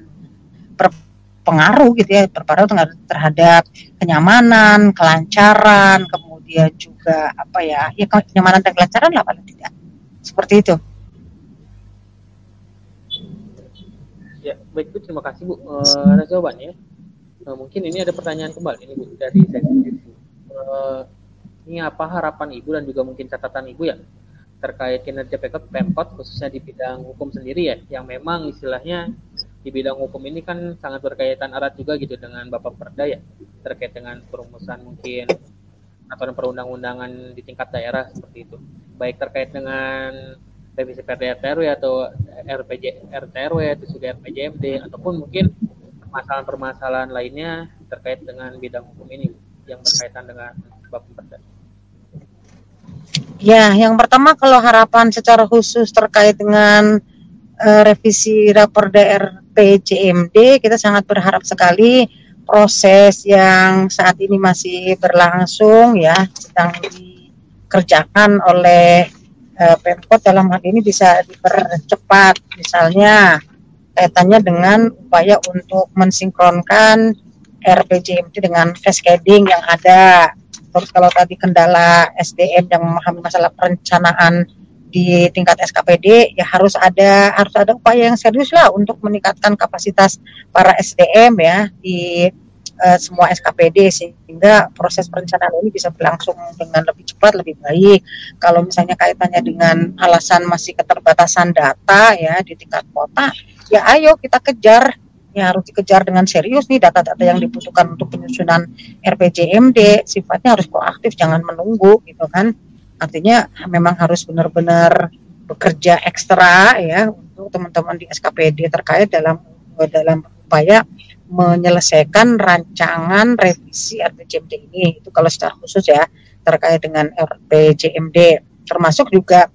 berpengaruh gitu ya berpengaruh terhadap kenyamanan, kelancaran, kemudian juga apa ya ya kenyamanan dan kelancaran lah paling tidak seperti itu. Ya baik bu terima kasih bu uh, atas jawabannya. Nah, mungkin ini ada pertanyaan kembali ini bu dari saya. Uh, ini apa harapan ibu dan juga mungkin catatan ibu ya terkait kinerja Pemkot khususnya di bidang hukum sendiri ya yang memang istilahnya di bidang hukum ini kan sangat berkaitan erat juga gitu dengan Bapak Perda ya terkait dengan perumusan mungkin aturan perundang-undangan di tingkat daerah seperti itu baik terkait dengan revisi Perda RTRW atau RPJ RTRW itu juga RPJMD ataupun mungkin permasalahan-permasalahan lainnya terkait dengan bidang hukum ini yang berkaitan dengan Bapak Perda. Ya, yang pertama kalau harapan secara khusus terkait dengan uh, revisi rapor DRPJMD, kita sangat berharap sekali proses yang saat ini masih berlangsung ya, sedang dikerjakan oleh uh, Pemkot dalam hal ini bisa dipercepat. Misalnya kaitannya dengan upaya untuk mensinkronkan RPJMD dengan cascading yang ada Terus kalau tadi kendala SDM yang memahami masalah perencanaan di tingkat SKPD ya harus ada harus ada upaya yang serius lah untuk meningkatkan kapasitas para SDM ya di uh, semua SKPD sehingga proses perencanaan ini bisa berlangsung dengan lebih cepat lebih baik. Kalau misalnya kaitannya dengan alasan masih keterbatasan data ya di tingkat kota, ya ayo kita kejar. Ya harus dikejar dengan serius nih data-data yang dibutuhkan untuk penyusunan RPJMD sifatnya harus proaktif jangan menunggu gitu kan artinya memang harus benar-benar bekerja ekstra ya untuk teman-teman di SKPD terkait dalam dalam upaya menyelesaikan rancangan revisi RPJMD ini itu kalau secara khusus ya terkait dengan RPJMD termasuk juga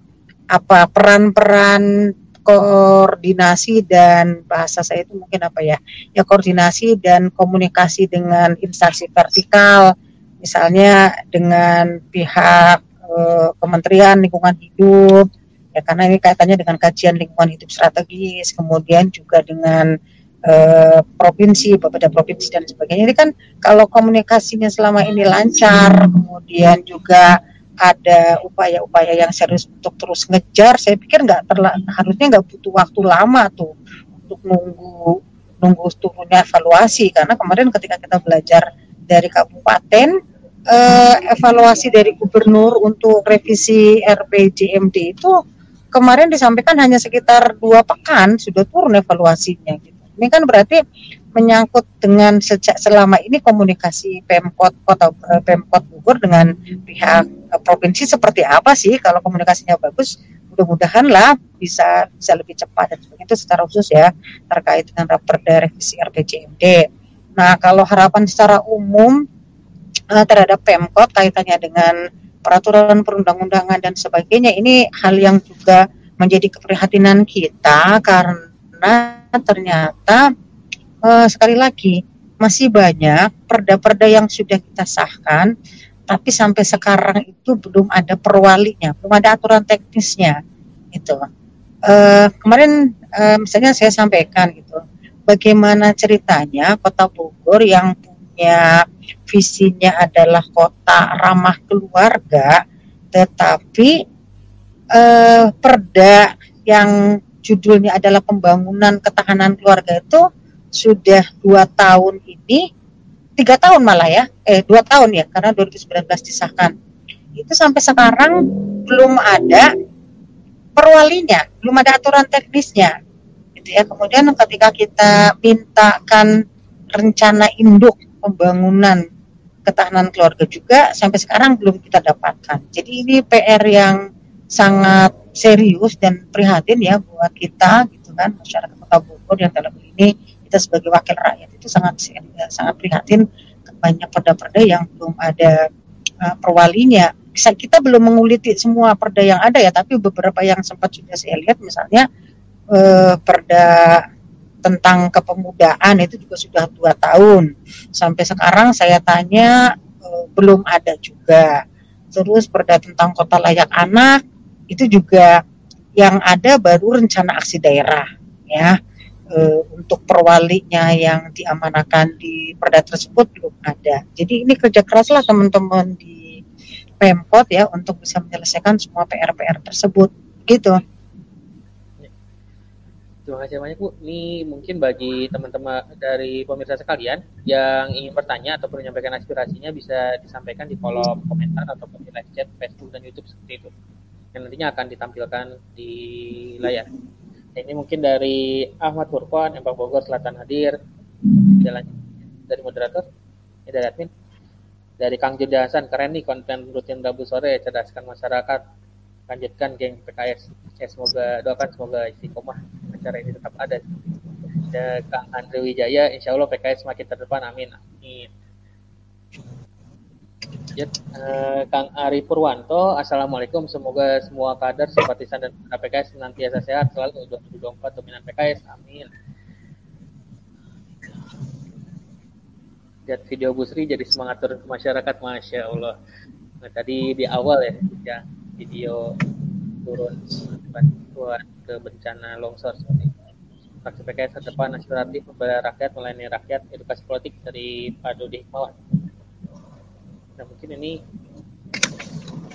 apa peran-peran koordinasi dan bahasa saya itu mungkin apa ya? Ya koordinasi dan komunikasi dengan instansi vertikal misalnya dengan pihak eh, Kementerian Lingkungan Hidup. Ya karena ini kaitannya dengan kajian lingkungan hidup strategis kemudian juga dengan eh, provinsi beberapa provinsi dan sebagainya. Ini kan kalau komunikasinya selama ini lancar kemudian juga ada upaya-upaya yang serius untuk terus ngejar, saya pikir nggak harusnya nggak butuh waktu lama tuh untuk nunggu nunggu turunnya evaluasi. Karena kemarin ketika kita belajar dari kabupaten eh, evaluasi dari gubernur untuk revisi RPJMD itu kemarin disampaikan hanya sekitar dua pekan sudah turun evaluasinya gitu. Ini kan berarti menyangkut dengan sejak selama ini komunikasi Pemkot Kota eh, Pemkot Bogor dengan pihak eh, provinsi seperti apa sih kalau komunikasinya bagus mudah-mudahan lah bisa bisa lebih cepat dan sebagainya itu secara khusus ya terkait dengan raperda revisi RPJMD. Nah kalau harapan secara umum uh, terhadap Pemkot kaitannya dengan peraturan perundang-undangan dan sebagainya ini hal yang juga menjadi keprihatinan kita karena ternyata uh, sekali lagi masih banyak perda-perda yang sudah kita sahkan tapi sampai sekarang itu belum ada perwalinya, belum ada aturan teknisnya itu. Uh, kemarin uh, misalnya saya sampaikan gitu, bagaimana ceritanya Kota Bogor yang punya visinya adalah kota ramah keluarga, tetapi uh, perda yang judulnya adalah pembangunan ketahanan keluarga itu sudah dua tahun ini tiga tahun malah ya eh dua tahun ya karena 2019 disahkan. Itu sampai sekarang belum ada perwalinya belum ada aturan teknisnya gitu ya. Kemudian ketika kita mintakan rencana induk pembangunan ketahanan keluarga juga sampai sekarang belum kita dapatkan jadi ini PR yang sangat serius dan prihatin ya buat kita gitu kan masyarakat Kota Bogor yang dalam ini kita sebagai wakil rakyat itu sangat sangat prihatin banyak perda-perda yang belum ada uh, perwalinya. Kita belum menguliti semua perda yang ada ya, tapi beberapa yang sempat sudah saya lihat misalnya uh, perda tentang kepemudaan itu juga sudah dua tahun. Sampai sekarang saya tanya uh, belum ada juga. Terus perda tentang kota layak anak itu juga yang ada baru rencana aksi daerah ya uh, untuk perwalinya yang diamanakan di perda tersebut belum ada. Jadi ini kerja keraslah teman-teman di Pemkot ya untuk bisa menyelesaikan semua PR-PR tersebut gitu. Terima kasih banyak Bu. Ini mungkin bagi teman-teman dari pemirsa sekalian yang ingin bertanya atau menyampaikan aspirasinya bisa disampaikan di kolom komentar atau di live chat Facebook dan YouTube seperti itu. Yang nantinya akan ditampilkan di layar. Ini mungkin dari Ahmad Furqan, Empang Bogor Selatan hadir. Jalan dari moderator, ini dari admin. Dari Kang Jeda Hasan, keren nih konten rutin Rabu sore, cerdaskan masyarakat. Lanjutkan geng PKS. Ya, semoga doakan semoga istiqomah acara ini tetap ada. Dan Kang Andre Wijaya, insya Allah PKS semakin terdepan, amin. Amin. Lanjut, uh, Kang Ari Purwanto, Assalamualaikum. Semoga semua kader, simpatisan dan PKS senantiasa sehat selalu 2024 dominan PKS. Amin. Lihat video Bu Sri jadi semangat turun ke masyarakat, masya Allah. Nah, tadi di awal ya, ya video turun bantuan ke bencana longsor seperti Fraksi PKS ke depan aspiratif membela rakyat, melayani rakyat, edukasi politik dari Pak Dodi Hikmawan. Nah mungkin ini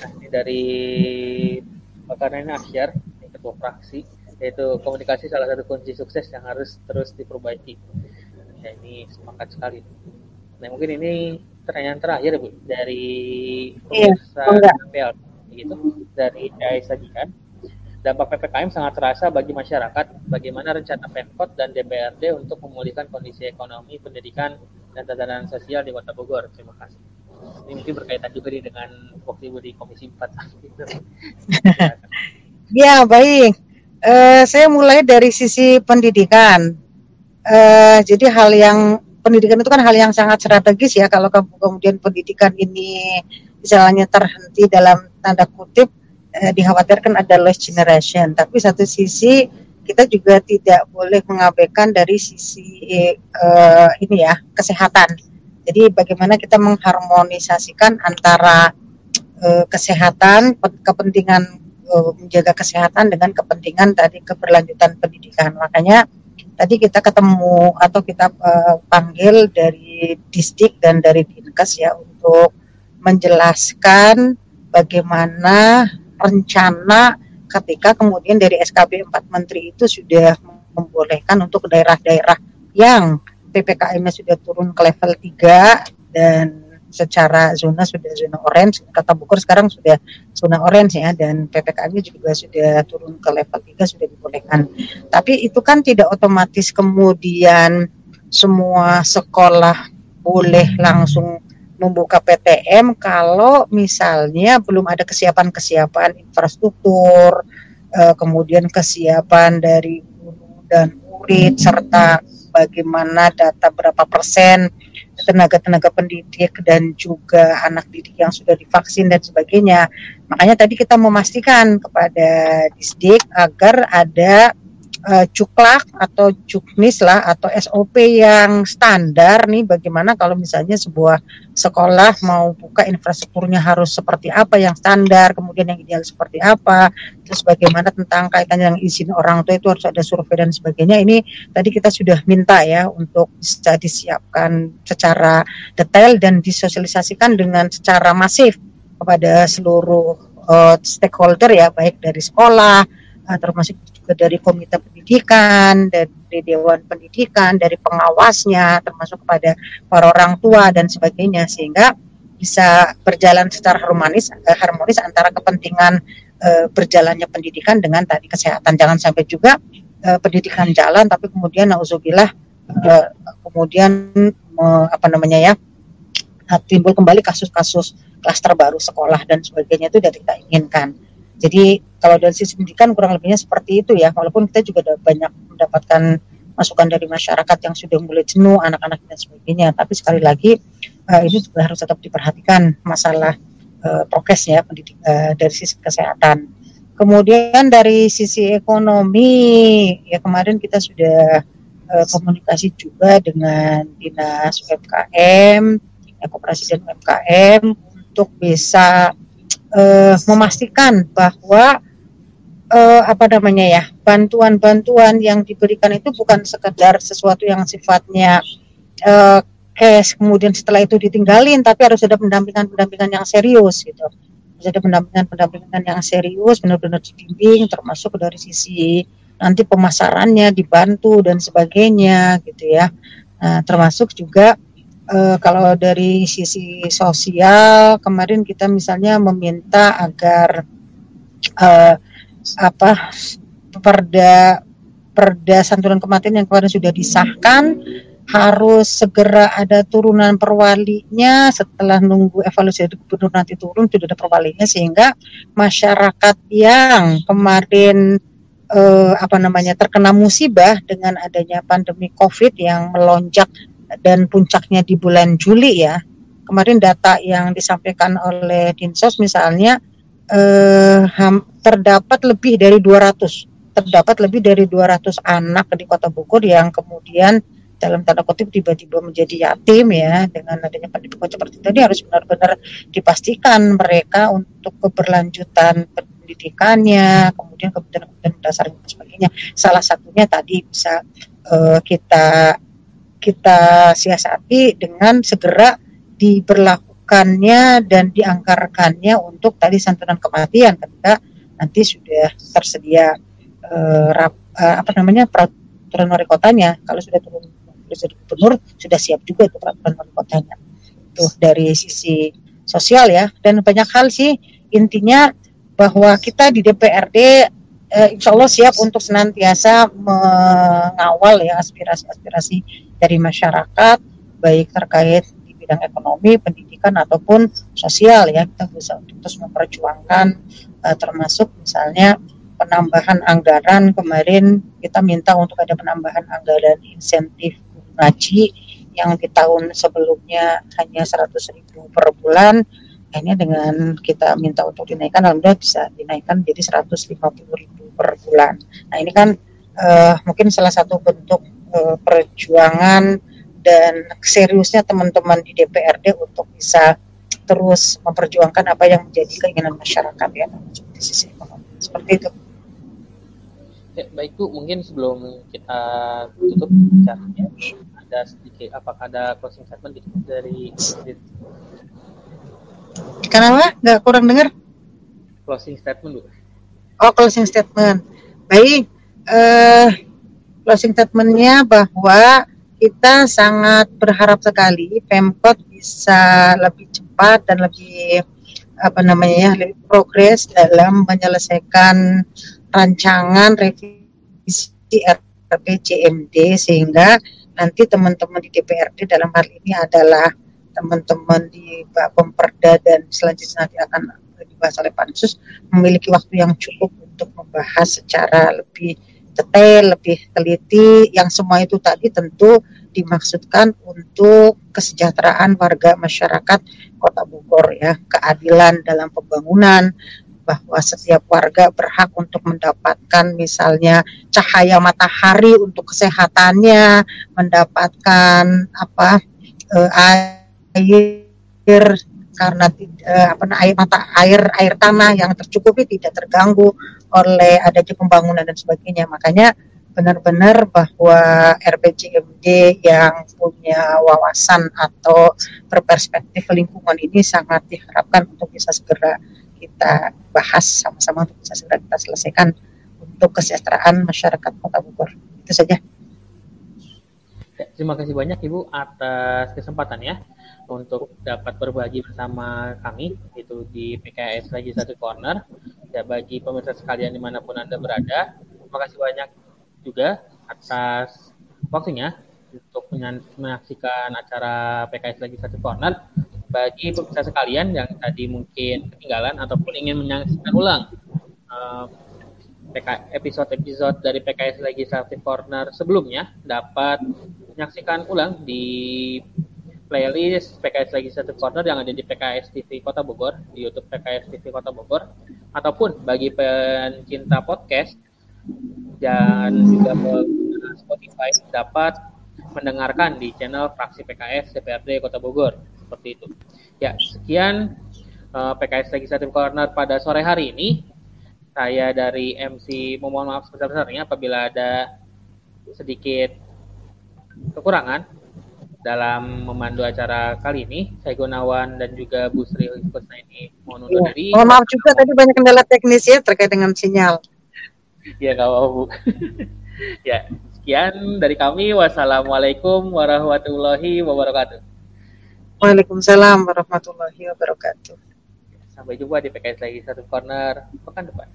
nah ini dari Bakarena Asyar, ketua fraksi, yaitu komunikasi salah satu kunci sukses yang harus terus diperbaiki. Ya ini semangat sekali. Nah mungkin ini pertanyaan terakhir Bu dari Iya, pemirsa gitu dari saya sajikan. Dampak PPKM sangat terasa bagi masyarakat. Bagaimana rencana Pemkot dan DPRD untuk memulihkan kondisi ekonomi, pendidikan, dan tatanan sosial di Kota Bogor? Terima kasih. Ini mungkin berkaitan juga dengan waktu Ibu di Komisi 4. ya, baik. Uh, saya mulai dari sisi pendidikan. Uh, jadi hal yang pendidikan itu kan hal yang sangat strategis ya kalau kemudian pendidikan ini misalnya terhenti dalam tanda kutip eh, dikhawatirkan ada lost generation. Tapi satu sisi kita juga tidak boleh mengabaikan dari sisi eh, ini ya kesehatan. Jadi bagaimana kita mengharmonisasikan antara eh, kesehatan kepentingan eh, menjaga kesehatan dengan kepentingan tadi keberlanjutan pendidikan. Makanya tadi kita ketemu atau kita uh, panggil dari distrik dan dari dinkes ya untuk menjelaskan bagaimana rencana ketika kemudian dari SKB 4 Menteri itu sudah membolehkan untuk daerah-daerah yang PPKM-nya sudah turun ke level 3 dan secara zona sudah zona orange, kata Bogor sekarang sudah zona orange ya dan PPKM juga sudah turun ke level 3 sudah dibolehkan. Tapi itu kan tidak otomatis kemudian semua sekolah boleh langsung membuka PTM kalau misalnya belum ada kesiapan-kesiapan infrastruktur, eh, kemudian kesiapan dari guru dan murid serta bagaimana data berapa persen tenaga-tenaga pendidik dan juga anak didik yang sudah divaksin dan sebagainya. Makanya tadi kita memastikan kepada Disdik agar ada uh, cuklak atau cuknis lah atau SOP yang standar nih bagaimana kalau misalnya sebuah sekolah mau buka infrastrukturnya harus seperti apa yang standar kemudian yang ideal seperti apa terus bagaimana tentang kaitan yang izin orang tua itu harus ada survei dan sebagainya. Ini tadi kita sudah minta ya untuk bisa disiapkan secara detail dan disosialisasikan dengan secara masif kepada seluruh uh, stakeholder ya baik dari sekolah uh, termasuk juga dari komite pendidikan, dari dewan pendidikan, dari pengawasnya, termasuk kepada para orang tua dan sebagainya, sehingga bisa berjalan secara harmonis, eh, harmonis antara kepentingan eh, berjalannya pendidikan dengan tadi kesehatan. Jangan sampai juga eh, pendidikan jalan, tapi kemudian nauzubillah eh, kemudian eh, apa namanya ya timbul kembali kasus-kasus klaster baru sekolah dan sebagainya itu tidak kita inginkan. Jadi kalau dari sisi pendidikan kurang lebihnya seperti itu ya, walaupun kita juga banyak mendapatkan masukan dari masyarakat yang sudah mulai jenuh anak-anak dan sebagainya. Tapi sekali lagi uh, ini juga harus tetap diperhatikan masalah uh, prokesnya pendidik uh, dari sisi kesehatan. Kemudian dari sisi ekonomi ya kemarin kita sudah uh, komunikasi juga dengan dinas UMKM, ya, koperasi dan UMKM untuk bisa uh, memastikan bahwa uh, apa namanya ya bantuan-bantuan yang diberikan itu bukan sekedar sesuatu yang sifatnya uh, cash kemudian setelah itu ditinggalin tapi harus ada pendampingan-pendampingan yang serius gitu. Harus ada pendampingan-pendampingan yang serius benar-benar dibimbing termasuk dari sisi nanti pemasarannya dibantu dan sebagainya gitu ya. Nah, termasuk juga uh, kalau dari sisi sosial kemarin kita misalnya meminta agar uh, apa perda perda santunan kematian yang kemarin sudah disahkan harus segera ada turunan perwalinya. Setelah nunggu evaluasi dari gubernur nanti turun sudah ada perwalinya sehingga masyarakat yang kemarin eh, apa namanya terkena musibah dengan adanya pandemi covid yang melonjak dan puncaknya di bulan Juli ya. Kemarin data yang disampaikan oleh Dinsos misalnya eh, terdapat lebih dari 200 terdapat lebih dari 200 anak di Kota Bogor yang kemudian dalam tanda kutip tiba-tiba menjadi yatim ya dengan adanya pandemi seperti tadi harus benar-benar dipastikan mereka untuk keberlanjutan pendidikannya kemudian kebutuhan-kebutuhan dasar dan sebagainya salah satunya tadi bisa uh, kita kita siasati dengan segera diberlakukannya dan dianggarkannya untuk tadi santunan kematian ketika nanti sudah tersedia uh, rap, uh, apa namanya peraturan wali kotanya kalau sudah turun Wakil Gubernur sudah siap juga itu peraturan wali kotanya. Tuh dari sisi sosial ya dan banyak hal sih intinya bahwa kita di DPRD eh, insya Allah siap untuk senantiasa mengawal ya aspirasi-aspirasi dari masyarakat baik terkait di bidang ekonomi, pendidikan ataupun sosial ya. Kita bisa untuk terus memperjuangkan eh, termasuk misalnya penambahan anggaran. Kemarin kita minta untuk ada penambahan anggaran insentif ngaji yang di tahun sebelumnya hanya 100 ribu per bulan akhirnya dengan kita minta untuk dinaikkan alhamdulillah bisa dinaikkan jadi 150 ribu per bulan. Nah ini kan uh, mungkin salah satu bentuk uh, perjuangan dan seriusnya teman-teman di DPRD untuk bisa terus memperjuangkan apa yang menjadi keinginan masyarakat ya di sisi ekonomi. Seperti itu. Ya, baik Bu, mungkin sebelum kita tutup bicaranya, ada sedikit, apakah ada closing statement dari Kenapa? Nggak kurang dengar? Closing statement Bu. Oh, closing statement. Baik, uh, closing statementnya bahwa kita sangat berharap sekali Pemkot bisa lebih cepat dan lebih apa namanya ya lebih progres dalam menyelesaikan rancangan revisi RPJMD sehingga nanti teman-teman di DPRD dalam hal ini adalah teman-teman di Bapemperda dan selanjutnya nanti akan dibahas oleh pansus memiliki waktu yang cukup untuk membahas secara lebih detail, lebih teliti. Yang semua itu tadi tentu dimaksudkan untuk kesejahteraan warga masyarakat Kota Bogor ya, keadilan dalam pembangunan, bahwa setiap warga berhak untuk mendapatkan misalnya cahaya matahari untuk kesehatannya, mendapatkan apa uh, air karena uh, apa air mata air air tanah yang tercukupi tidak terganggu oleh adanya pembangunan dan sebagainya. Makanya benar-benar bahwa RPJMD yang punya wawasan atau berperspektif lingkungan ini sangat diharapkan untuk bisa segera kita bahas sama-sama untuk bisa segera kita selesaikan untuk kesejahteraan masyarakat Kota Bogor. Itu saja. Ya, terima kasih banyak Ibu atas kesempatannya untuk dapat berbagi bersama kami itu di PKS Legislative Corner. Ya bagi pemirsa sekalian di mana pun anda berada, terima kasih banyak juga atas waktunya untuk menyaksikan acara PKS Legislative Corner bagi pemirsa sekalian yang tadi mungkin ketinggalan ataupun ingin menyaksikan ulang uh, episode-episode dari PKS Legislative Corner sebelumnya dapat menyaksikan ulang di playlist PKS Legislative Corner yang ada di PKS TV Kota Bogor di YouTube PKS TV Kota Bogor ataupun bagi pencinta podcast dan juga Spotify dapat mendengarkan di channel fraksi PKS DPRD Kota Bogor seperti itu. Ya, sekian uh, eh, PKS Legislative Corner pada sore hari ini. Saya dari MC memohon maaf sebesar-besarnya apabila ada sedikit kekurangan dalam memandu acara kali ini. Saya Gunawan dan juga Bu Sri Husna ini mohon undur ya. diri. Mohon maaf juga tadi banyak kendala teknis ya terkait dengan sinyal. ya, nggak apa Bu. ya, sekian dari kami. Wassalamualaikum warahmatullahi wabarakatuh. Waalaikumsalam warahmatullahi wabarakatuh. Sampai jumpa di PKS lagi satu corner pekan depan.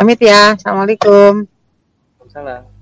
Pamit ya. Assalamualaikum. Waalaikumsalam.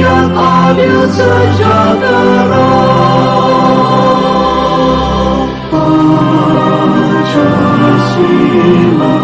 yang adil sejahtera Pancasila